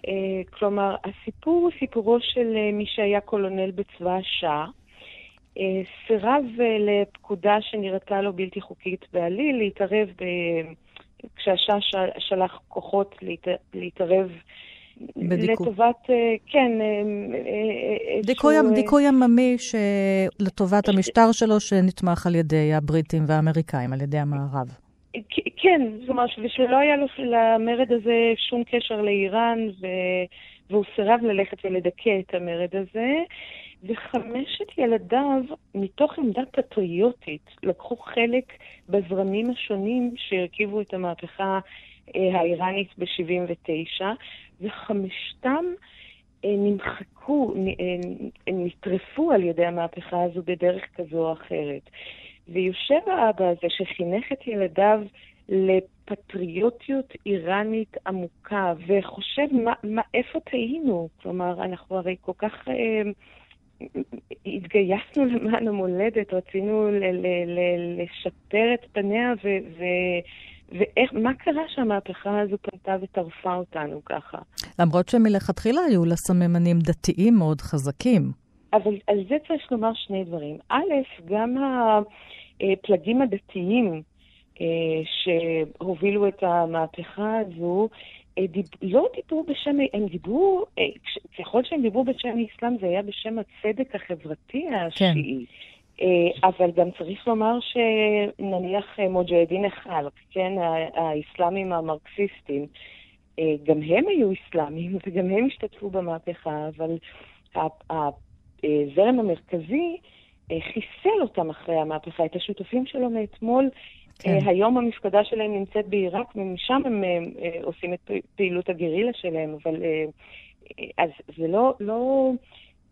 Uh, כלומר, הסיפור הוא סיפורו של uh, מי שהיה קולונל בצבא השאה. Uh, סירב לפקודה שנראתה לו בלתי חוקית בעליל להתערב ב... כשהשאה שלח כוחות להת... להתערב לטובת, אה, כן. אה, אה, דיכוי, שהוא... דיכוי עממי לטובת המשטר שלו, שנתמך על ידי הבריטים והאמריקאים, על ידי המערב. כן, זאת אומרת, ושלא היה לו למרד הזה שום קשר לאיראן, ו... והוא סירב ללכת ולדכא את המרד הזה. וחמשת ילדיו, מתוך עמדה פטריוטית, לקחו חלק בזרמים השונים שהרכיבו את המהפכה האיראנית ב-79, וחמשתם אה, נמחקו, אה, נטרפו על ידי המהפכה הזו בדרך כזו או אחרת. ויושב האבא הזה שחינך את ילדיו לפטריוטיות איראנית עמוקה, וחושב מה, מה, איפה טעינו? כלומר, אנחנו הרי כל כך אה, התגייסנו למען המולדת, רצינו ל, ל, ל, לשפר את פניה, ו, ו, ומה קרה שהמהפכה הזו פנתה וטרפה אותנו ככה? למרות שמלכתחילה היו לה סממנים דתיים מאוד חזקים. אבל על זה צריך לומר שני דברים. א', גם הפלגים הדתיים אה, שהובילו את המהפכה הזו, אה, דיב, לא דיברו בשם, הם דיברו, אה, ככל שהם דיברו בשם האסלאם זה היה בשם הצדק החברתי השיעי. כן. אה, אבל גם צריך לומר שנניח אה, מוג'הדין החלק, כן, האסלאמים המרקסיסטים, אה, גם הם היו אסלאמים וגם הם השתתפו במהפכה, אבל הזרם המרכזי חיסל אותם אחרי המהפכה, את השותפים שלו מאתמול. כן. היום המפקדה שלהם נמצאת בעיראק, ומשם הם עושים את פעילות הגרילה שלהם, אבל אז זה לא, לא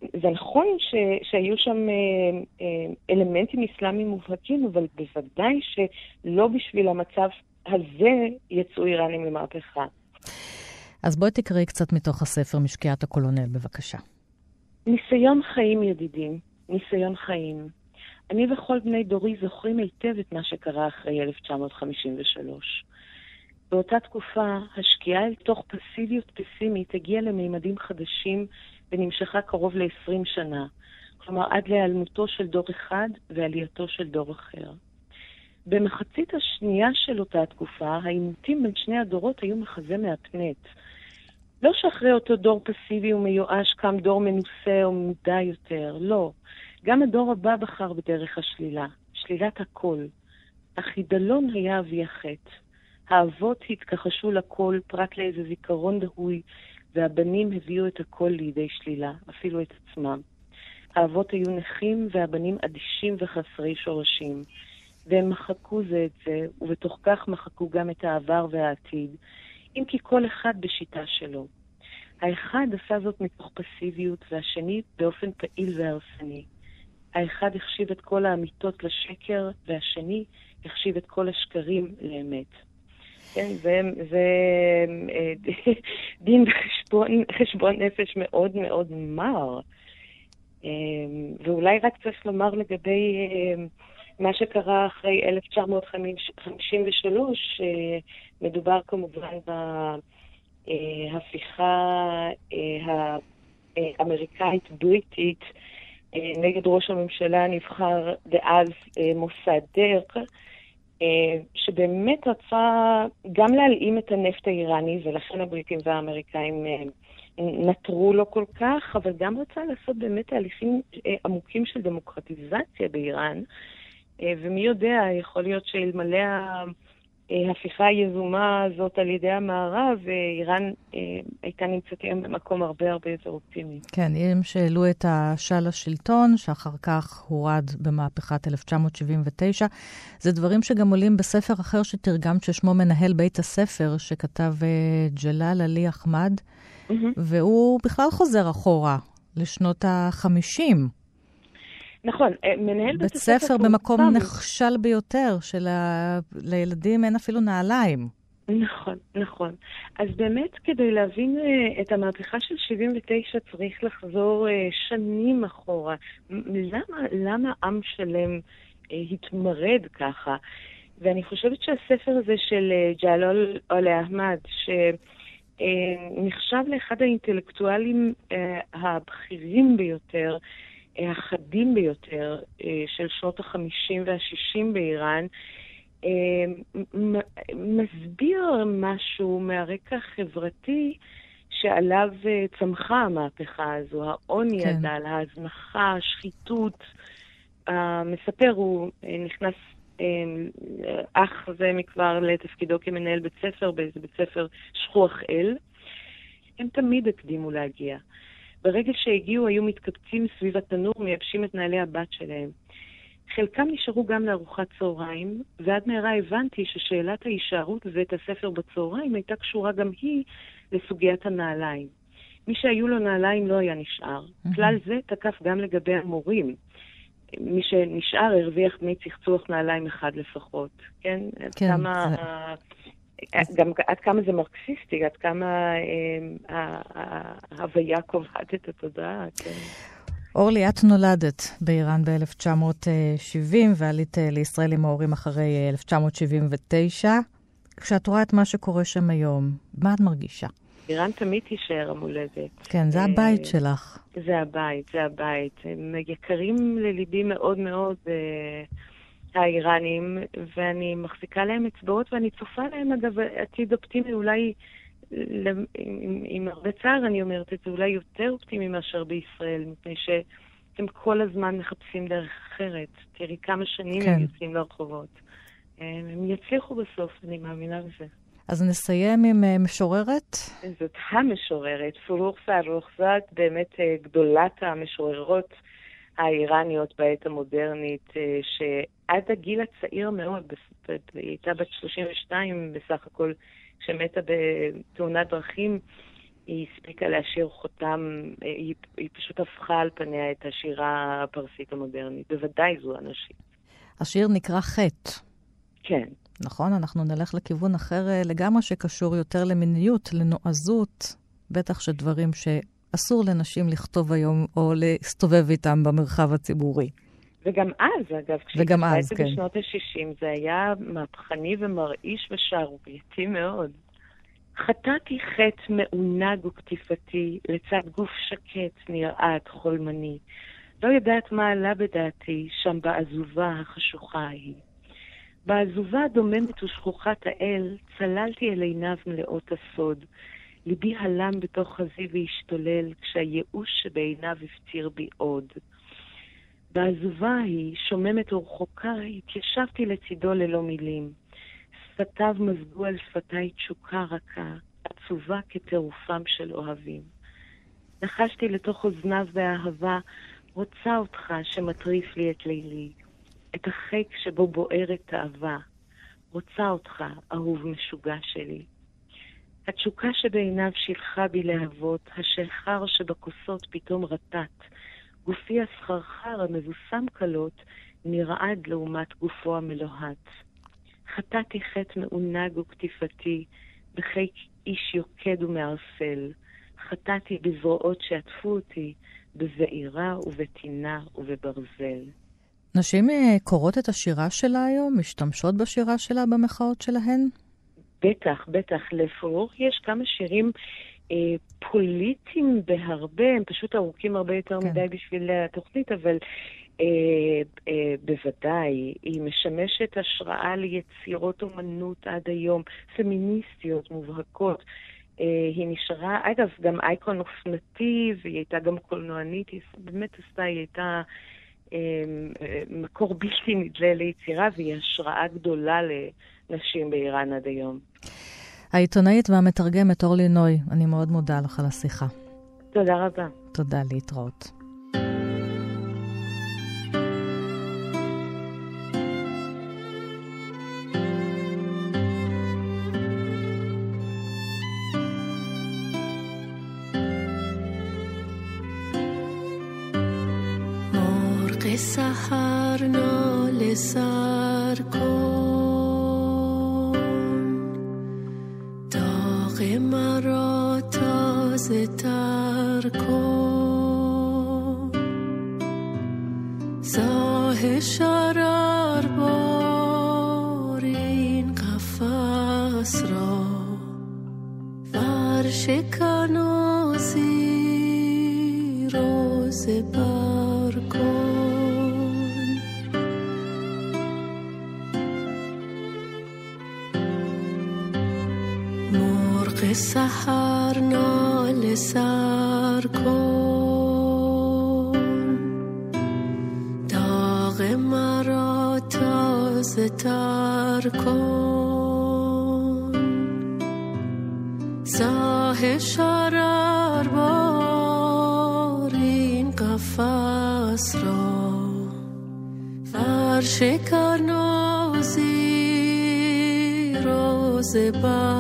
זה נכון ש, שהיו שם אה, אה, אלמנטים אסלאמיים מובהקים, אבל בוודאי שלא בשביל המצב הזה יצאו איראנים למהפכה. אז בואי תקראי קצת מתוך הספר משקיעת הקולונל, בבקשה. ניסיון חיים, ידידים, ניסיון חיים. אני וכל בני דורי זוכרים היטב את מה שקרה אחרי 1953. באותה תקופה, השקיעה אל תוך פסיביות פסימית הגיעה למימדים חדשים ונמשכה קרוב ל-20 שנה, כלומר עד להיעלמותו של דור אחד ועלייתו של דור אחר. במחצית השנייה של אותה תקופה, העימותים בין שני הדורות היו מחזה מהפנט. לא שאחרי אותו דור פסיבי ומיואש קם דור מנוסה או מודע יותר, לא. גם הדור הבא בחר בדרך השלילה, שלילת הכל. החידלון היה אבי החטא. האבות התכחשו לכל פרט לאיזה זיכרון דהוי והבנים הביאו את הכל לידי שלילה, אפילו את עצמם. האבות היו נכים והבנים אדישים וחסרי שורשים. והם מחקו זה את זה, ובתוך כך מחקו גם את העבר והעתיד, אם כי כל אחד בשיטה שלו. האחד עשה זאת מתוך פסיביות, והשני באופן פעיל והרסני. האחד החשיב את כל האמיתות לשקר, והשני החשיב את כל השקרים לאמת. כן, זה, זה אה, דין וחשבון חשבון נפש מאוד מאוד מר. אה, ואולי רק צריך לומר לגבי מה שקרה אחרי 1953, מדובר כמובן בהפיכה האמריקאית-בריטית נגד ראש הממשלה הנבחר דאז מוסדק, שבאמת רצה גם להלאים את הנפט האיראני, ולכן הבריטים והאמריקאים נטרו לו כל כך, אבל גם רצה לעשות באמת תהליכים עמוקים של דמוקרטיזציה באיראן. ומי יודע, יכול להיות שאלמלא ההפיכה היזומה הזאת על ידי המערב, איראן הייתה נמצאת היום במקום הרבה הרבה יותר אופטימי. כן, הם שהעלו את השאה לשלטון, שאחר כך הורד במהפכת 1979. זה דברים שגם עולים בספר אחר שתרגמת, ששמו מנהל בית הספר, שכתב ג'לאל עלי אחמד, mm-hmm. והוא בכלל חוזר אחורה לשנות ה-50. נכון, מנהל בית ספר במקום פעם. נחשל ביותר, שלילדים אין אפילו נעליים. נכון, נכון. אז באמת, כדי להבין את המהפכה של 79 צריך לחזור שנים אחורה. למה, למה עם שלם התמרד ככה? ואני חושבת שהספר הזה של ג'לול עולה אחמד, שנחשב לאחד האינטלקטואלים הבכירים ביותר, החדים ביותר אה, של שנות ה-50 וה-60 באיראן, אה, מסביר משהו מהרקע החברתי שעליו אה, צמחה המהפכה הזו, העוני כן. הדל, ההזנחה, השחיתות. המספר הוא נכנס אח זה מכבר לתפקידו כמנהל בית ספר באיזה בית ספר שכוח אל. הם תמיד הקדימו להגיע. ברגע שהגיעו היו מתקבצים סביב התנור, מייבשים את נעלי הבת שלהם. חלקם נשארו גם לארוחת צהריים, ועד מהרה הבנתי ששאלת ההישארות בבית הספר בצהריים הייתה קשורה גם היא לסוגיית הנעליים. מי שהיו לו נעליים לא היה נשאר. Mm-hmm. כלל זה תקף גם לגבי המורים. מי שנשאר הרוויח מצחצוח נעליים אחד לפחות, כן? כן. כמה... גם עד כמה זה מרקסיסטי, עד כמה אה, ההוויה קובעת את התודעה, כן. אורלי, את נולדת באיראן ב-1970 ועלית אה, לישראל עם ההורים אחרי 1979. אה, כשאת רואה את מה שקורה שם היום, מה את מרגישה? איראן תמיד תישאר המולדת. כן, זה הבית שלך. זה הבית, זה הבית. הם יקרים לליבי מאוד מאוד. האיראנים, ואני מחזיקה להם אצבעות ואני צופה להם, אגב, עתיד אופטימי, אולי, עם, עם הרבה צער אני אומרת את זה, אולי יותר אופטימי מאשר בישראל, מפני שהם כל הזמן מחפשים דרך אחרת. תראי כמה שנים כן. הם יוצאים לרחובות. הם יצליחו בסוף, אני מאמינה בזה. אז נסיים עם uh, משוררת? זאת המשוררת, פורוך פרוחזת, באמת uh, גדולת המשוררות. האיראניות בעת המודרנית, אה, שעד הגיל הצעיר מאוד, היא הייתה בת 32 בסך הכל, כשמתה בתאונת דרכים, היא הספיקה להשאיר חותם, אה, היא, היא פשוט הפכה על פניה את השירה הפרסית המודרנית. בוודאי זו אנשית. השיר נקרא חטא. כן. נכון, אנחנו נלך לכיוון אחר אה, לגמרי, שקשור יותר למיניות, לנועזות, בטח שדברים ש... אסור לנשים לכתוב היום או להסתובב איתם במרחב הציבורי. וגם אז, אגב, וגם אז, כן. בשנות ה-60, זה היה מהפכני ומרעיש ושערורייתי מאוד. חטאתי חטא מעונג וקטיפתי, לצד גוף שקט נרעד חולמני. לא יודעת מה עלה בדעתי שם בעזובה החשוכה ההיא. בעזובה הדוממת ושכוחת האל, צללתי אל עיניו מלאות הסוד, ליבי הלם בתוך חזי והשתולל, כשהייאוש שבעיניו הפציר בי עוד. בעזובה ההיא, שוממת ורחוקה, התיישבתי לצידו ללא מילים. שפתיו מזגו על שפתיי תשוקה רכה, עצובה כטירופם של אוהבים. נחשתי לתוך אוזניו באהבה, רוצה אותך שמטריף לי את לילי, את החיק שבו בוערת תאווה. רוצה אותך, אהוב משוגע שלי. התשוקה שבעיניו שילחה בי להבות, השחר שבכוסות פתאום רטט. גופי הסחרחר המבוסם קלות נרעד לעומת גופו המלוהט. חטאתי חטא מעונג וקטיפתי, בחיק איש יוקד ומערפל. חטאתי בזרועות שעטפו אותי, בבעירה ובטינה ובברזל. נשים אה, קוראות את השירה שלה היום? משתמשות בשירה שלה במחאות שלהן? בטח, בטח. לפרוך יש כמה שירים אה, פוליטיים בהרבה, הם פשוט ארוכים הרבה יותר כן. מדי בשביל התוכנית, אבל אה, אה, בוודאי, היא משמשת השראה ליצירות אומנות עד היום, פמיניסטיות מובהקות. אה, היא נשארה, אגב, גם אייקון אופנתי, והיא הייתה גם קולנוענית, היא באמת עשתה, היא הייתה אה, מקור בלתי נדלה ליצירה, והיא השראה גדולה לנשים באיראן עד היום. העיתונאית והמתרגמת אורלי נוי, אני מאוד מודה לך על השיחה. תודה רבה. תודה, להתראות. سحر نال سر سحر نال سر کن. داغ مرا تازه تر کن. ساه شرر بار این قفص را. فرش کنازی روز بر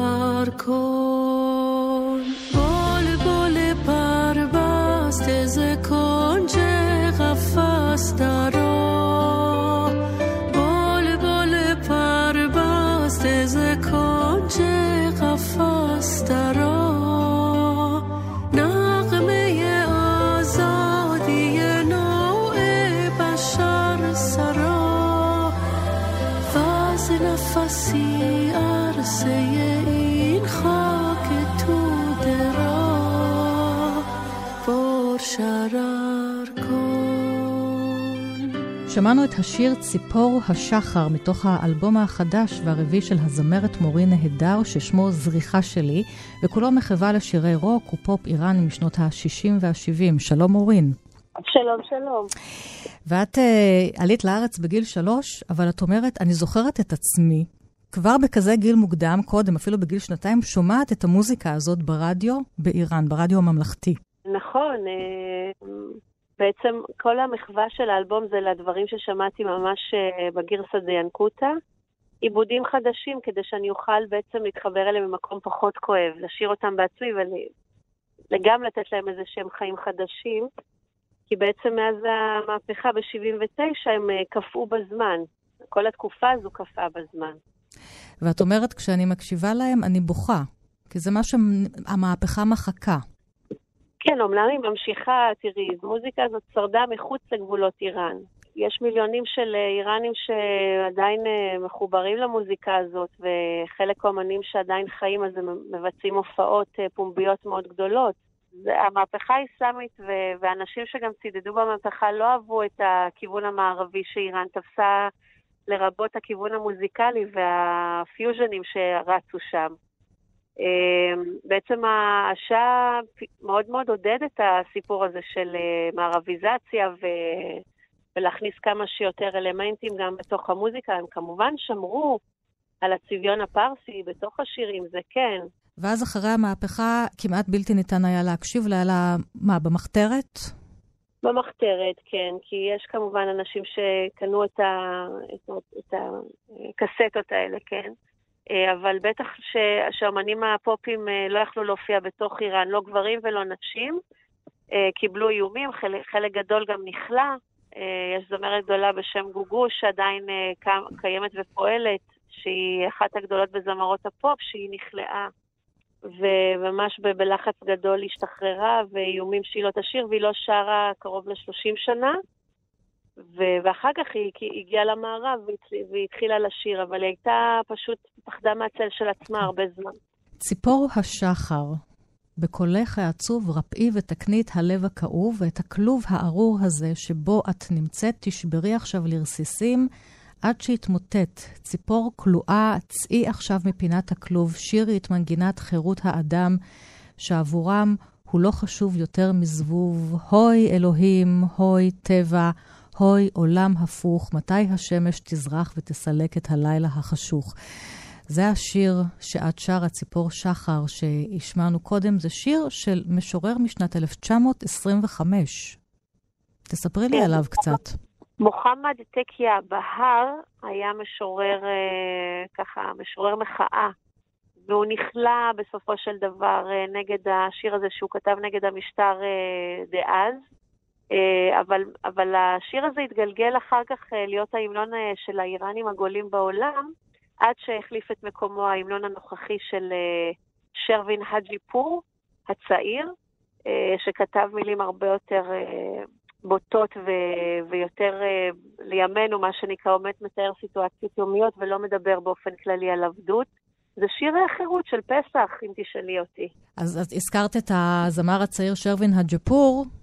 שמענו את השיר ציפור השחר מתוך האלבום החדש והרביעי של הזמרת מורי נהדר, ששמו זריחה שלי, וכולו מחווה לשירי רוק ופופ איראני משנות ה-60 וה-70. שלום מורין. שלום, שלום. ואת uh, עלית לארץ בגיל שלוש, אבל את אומרת, אני זוכרת את עצמי, כבר בכזה גיל מוקדם, קודם, אפילו בגיל שנתיים, שומעת את המוזיקה הזאת ברדיו באיראן, ברדיו הממלכתי. נכון, אה, בעצם כל המחווה של האלבום זה לדברים ששמעתי ממש אה, בגירסא דיאנקותא. עיבודים חדשים כדי שאני אוכל בעצם להתחבר אליהם במקום פחות כואב, לשיר אותם בעצמי וגם לתת להם איזה שהם חיים חדשים. כי בעצם מאז המהפכה ב-79 הם אה, קפאו בזמן. כל התקופה הזו קפאה בזמן. ואת אומרת, כשאני מקשיבה להם, אני בוכה, כי זה מה שהמהפכה מחקה. כן, אומנם היא ממשיכה, תראי, מוזיקה הזאת שרדה מחוץ לגבולות איראן. יש מיליונים של אה, איראנים שעדיין אה, מחוברים למוזיקה הזאת, וחלק האומנים שעדיין חיים, אז הם מבצעים הופעות אה, פומביות מאוד גדולות. המהפכה האסלאמית ואנשים שגם צידדו במהפכה לא אהבו את הכיוון המערבי שאיראן תפסה, לרבות הכיוון המוזיקלי והפיוז'נים שרצו שם. אמ, בעצם השעה מאוד מאוד עודד את הסיפור הזה של אה, מערביזציה ו... ולהכניס כמה שיותר אלמנטים גם בתוך המוזיקה. הם כמובן שמרו על הצביון הפרסי בתוך השירים, זה כן. ואז אחרי המהפכה כמעט בלתי ניתן היה להקשיב לה, אלא מה, במחתרת? במחתרת, כן, כי יש כמובן אנשים שקנו את, ה, את, את הקסטות האלה, כן. אה, אבל בטח שהאמנים הפופים אה, לא יכלו להופיע בתוך איראן, לא גברים ולא נשים. אה, קיבלו איומים, חלק, חלק גדול גם נכלא. יש זמרת גדולה בשם גוגו שעדיין קיימת ופועלת, שהיא אחת הגדולות בזמרות הפופ, שהיא נכלאה. וממש בלחץ גדול השתחררה, ואיומים שהיא לא תשיר, והיא לא שרה קרוב ל-30 שנה. ואחר כך היא הגיעה למערב והיא התחילה לשיר, אבל היא הייתה פשוט פחדה מהצל של עצמה הרבה זמן. ציפור השחר, בקולך העצוב רפאי ותקנית הלב הכאוב, ואת הכלוב הארור הזה שבו את נמצאת תשברי עכשיו לרסיסים, עד שיתמוטט. ציפור כלואה, צאי עכשיו מפינת הכלוב, שירי את מנגינת חירות האדם, שעבורם הוא לא חשוב יותר מזבוב. הוי אלוהים, הוי טבע, הוי עולם הפוך, מתי השמש תזרח ותסלק את הלילה החשוך. זה השיר שאת שרה, ציפור שחר, שהשמענו קודם. זה שיר של משורר משנת 1925. תספרי לי כן. עליו קצת. מוחמד תקיה בהר היה משורר, אה, ככה, משורר מחאה. והוא נכלא בסופו של דבר אה, נגד השיר הזה שהוא כתב נגד המשטר אה, דאז. אבל, אבל השיר הזה התגלגל אחר כך להיות ההמנון של האיראנים הגולים בעולם, עד שהחליף את מקומו ההמנון הנוכחי של שרווין הג'י פור, הצעיר, שכתב מילים הרבה יותר בוטות ו- ויותר לימינו, מה שנקרא, עומד מתאר סיטואציות יומיות ולא מדבר באופן כללי על עבדות. זה שיר החירות של פסח, אם תשאלי אותי. אז, אז הזכרת את הזמר הצעיר שרווין הג'פור,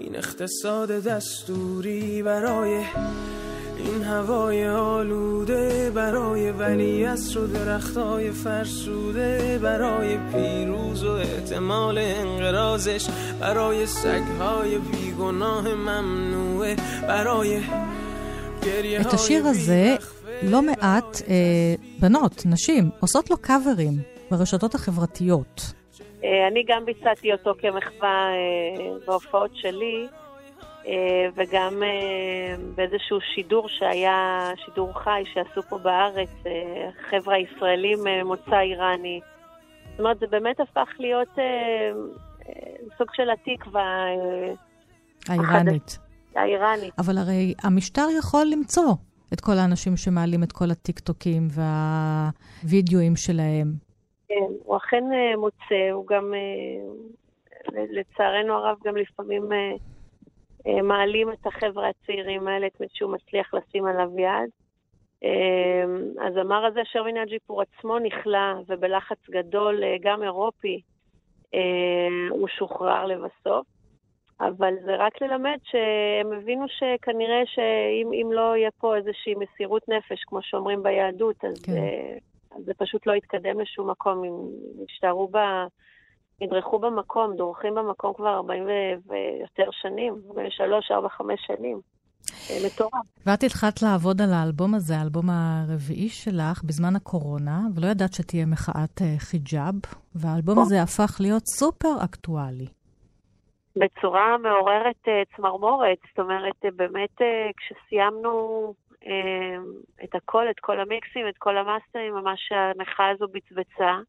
این اقتصاد دستوری برای این هوای آلوده برای ولی و درختای فرسوده برای پیروز و احتمال انقرازش برای سگهای بیگناه ممنوعه برای את השיר הזה לא מעט אה, בנות, נשים, עושות לו קאברים ברשתות החברתיות. אני גם ביצעתי אותו כמחווה בהופעות שלי. אה, וגם אה, באיזשהו שידור שהיה, שידור חי שעשו פה בארץ, אה, חבר'ה ישראלים מוצא איראני. זאת אומרת, זה באמת הפך להיות סוג של התקווה. האיראנית. האיראנית. אבל הרי המשטר יכול למצוא את כל האנשים שמעלים את כל הטיקטוקים והווידאוים שלהם. כן, הוא אכן מוצא, הוא גם, לצערנו הרב, גם לפעמים אה, מעלים את החבר'ה הצעירים האלה, את מי שהוא מצליח לשים עליו יד. אה, הזמר הזה, שרווין אג'יפור עצמו נכלא, ובלחץ גדול, אה, גם אירופי, הוא שוחרר לבסוף. אבל זה רק ללמד שהם הבינו שכנראה שאם לא יהיה פה איזושהי מסירות נפש, כמו שאומרים ביהדות, אז, כן. זה פשוט לא יתקדם לשום מקום. אם ישתארו בה... נדרכו במקום, דורכים במקום כבר 40 ויותר שנים, 43, 4, 5 שנים. אה, מטורף. ואת התחלת לעבוד על האלבום הזה, האלבום הרביעי שלך, בזמן הקורונה, ולא ידעת שתהיה מחאת אה, חיג'אב, והאלבום הזה הפך להיות סופר אקטואלי. בצורה מעוררת uh, צמרמורת, זאת אומרת, באמת כשסיימנו את הכל, את כל המיקסים, את כל המאסטרים, ממש המחאה הזו בצבצה.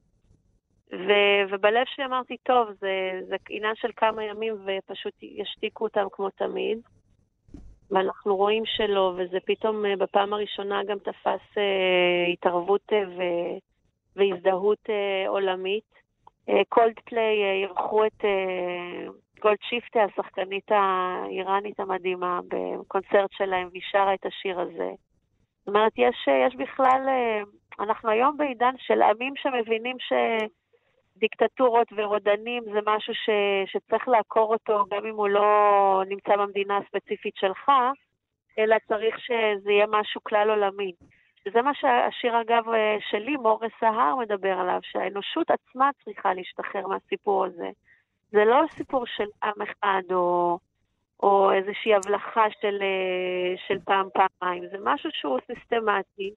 ו- ובלב שלי אמרתי, טוב, זה, זה עניין של כמה ימים ופשוט ישתיקו אותם כמו תמיד. ואנחנו רואים שלא, וזה פתאום אה, בפעם הראשונה גם תפס אה, התערבות אה, ו- והזדהות אה, עולמית. קולד פליי אירחו את אה, גולד שיפטה, השחקנית האיראנית המדהימה, בקונצרט שלהם, והיא שרה את השיר הזה. זאת אומרת, יש, אה, יש בכלל, אה, אנחנו היום בעידן של עמים שמבינים ש... דיקטטורות ורודנים זה משהו ש, שצריך לעקור אותו גם אם הוא לא נמצא במדינה הספציפית שלך, אלא צריך שזה יהיה משהו כלל עולמי. וזה מה שהשיר, אגב, שלי, מורס ההר, מדבר עליו, שהאנושות עצמה צריכה להשתחרר מהסיפור הזה. זה לא סיפור של עם אחד או, או איזושהי הבלחה של, של פעם-פעמיים, זה משהו שהוא סיסטמטי,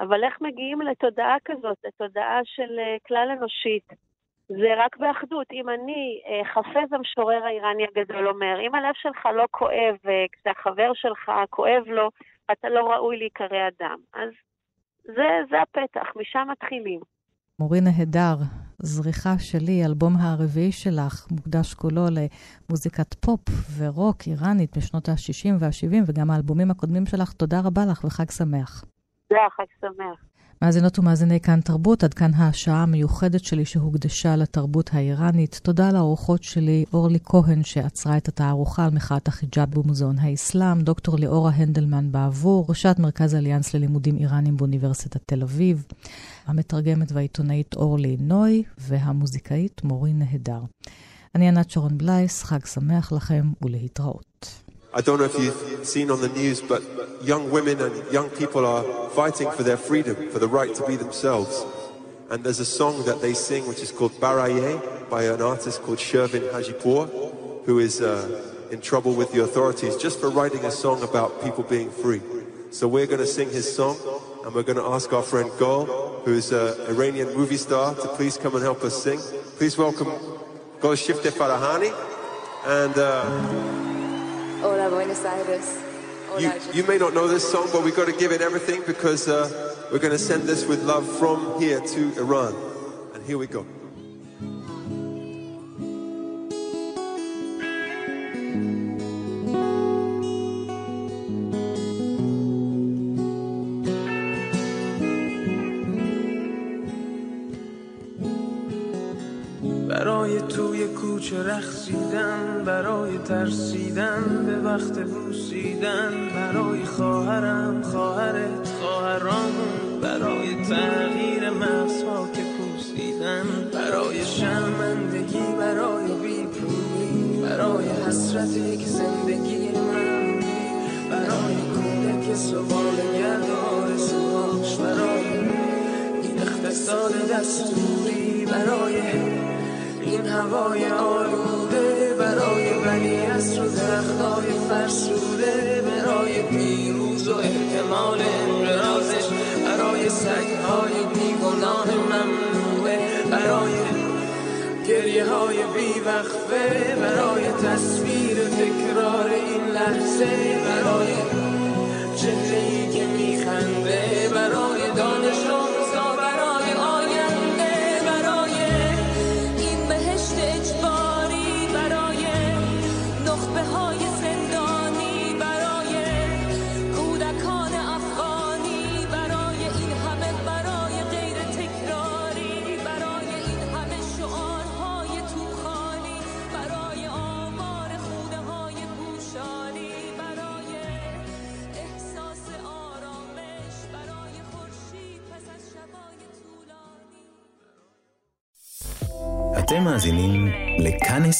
אבל איך מגיעים לתודעה כזאת, לתודעה של אה, כלל אנושית? זה רק באחדות. אם אני, אה, חפז המשורר האיראני הגדול אומר, אם הלב שלך לא כואב, וכשהחבר שלך כואב לו, אתה לא ראוי להיקרא אדם. אז זה, זה הפתח, משם מתחילים. מורי נהדר, זריחה שלי, אלבום הרביעי שלך, מוקדש כולו למוזיקת פופ ורוק איראנית בשנות ה-60 וה-70, וגם האלבומים הקודמים שלך. תודה רבה לך וחג שמח. תודה, חג שמח. מאזינות ומאזיני כאן תרבות, עד כאן השעה המיוחדת שלי שהוקדשה לתרבות האיראנית. תודה לאורחות שלי, אורלי כהן, שעצרה את התערוכה על מחאת החיג'אב במוזיאון האסלאם, דוקטור ליאורה הנדלמן בעבור, ראשת מרכז אליאנס ללימודים איראנים באוניברסיטת תל אביב, המתרגמת והעיתונאית אורלי נוי, והמוזיקאית מורי נהדר. אני ענת שרון בלייס, חג שמח לכם ולהתראות. I don't know if you've seen on the news, but young women and young people are fighting for their freedom, for the right to be themselves. And there's a song that they sing which is called Baraye by an artist called Shervin Hajipour, who is uh, in trouble with the authorities just for writing a song about people being free. So we're going to sing his song, and we're going to ask our friend Gol, who's an Iranian movie star, to please come and help us sing. Please welcome Gol Shifte Farahani. And... Uh, Hola, Buenos Aires. Hola, you, you may not know this song, but we've got to give it everything because uh, we're going to send this with love from here to Iran. And here we go. کوچه رخصیدن برای ترسیدن به وقت بوسیدن برای خواهرم خواهرت خواهرامون برای تغییر مغزها که پوسیدن برای شرمندگی برای بیپولی برای حسرتی که زندگی من برای کوله که سوال گردار سواش برای این اقتصاد دستوری برای این هوای آلوده برای بنی از رو درختای فرسوده برای پیروز و احتمال انقرازش برای سگهای بیگناه ممنوعه برای گریه های بیوقفه برای تصویر تکرار این لحظه برای چهره که میخنده برای دانش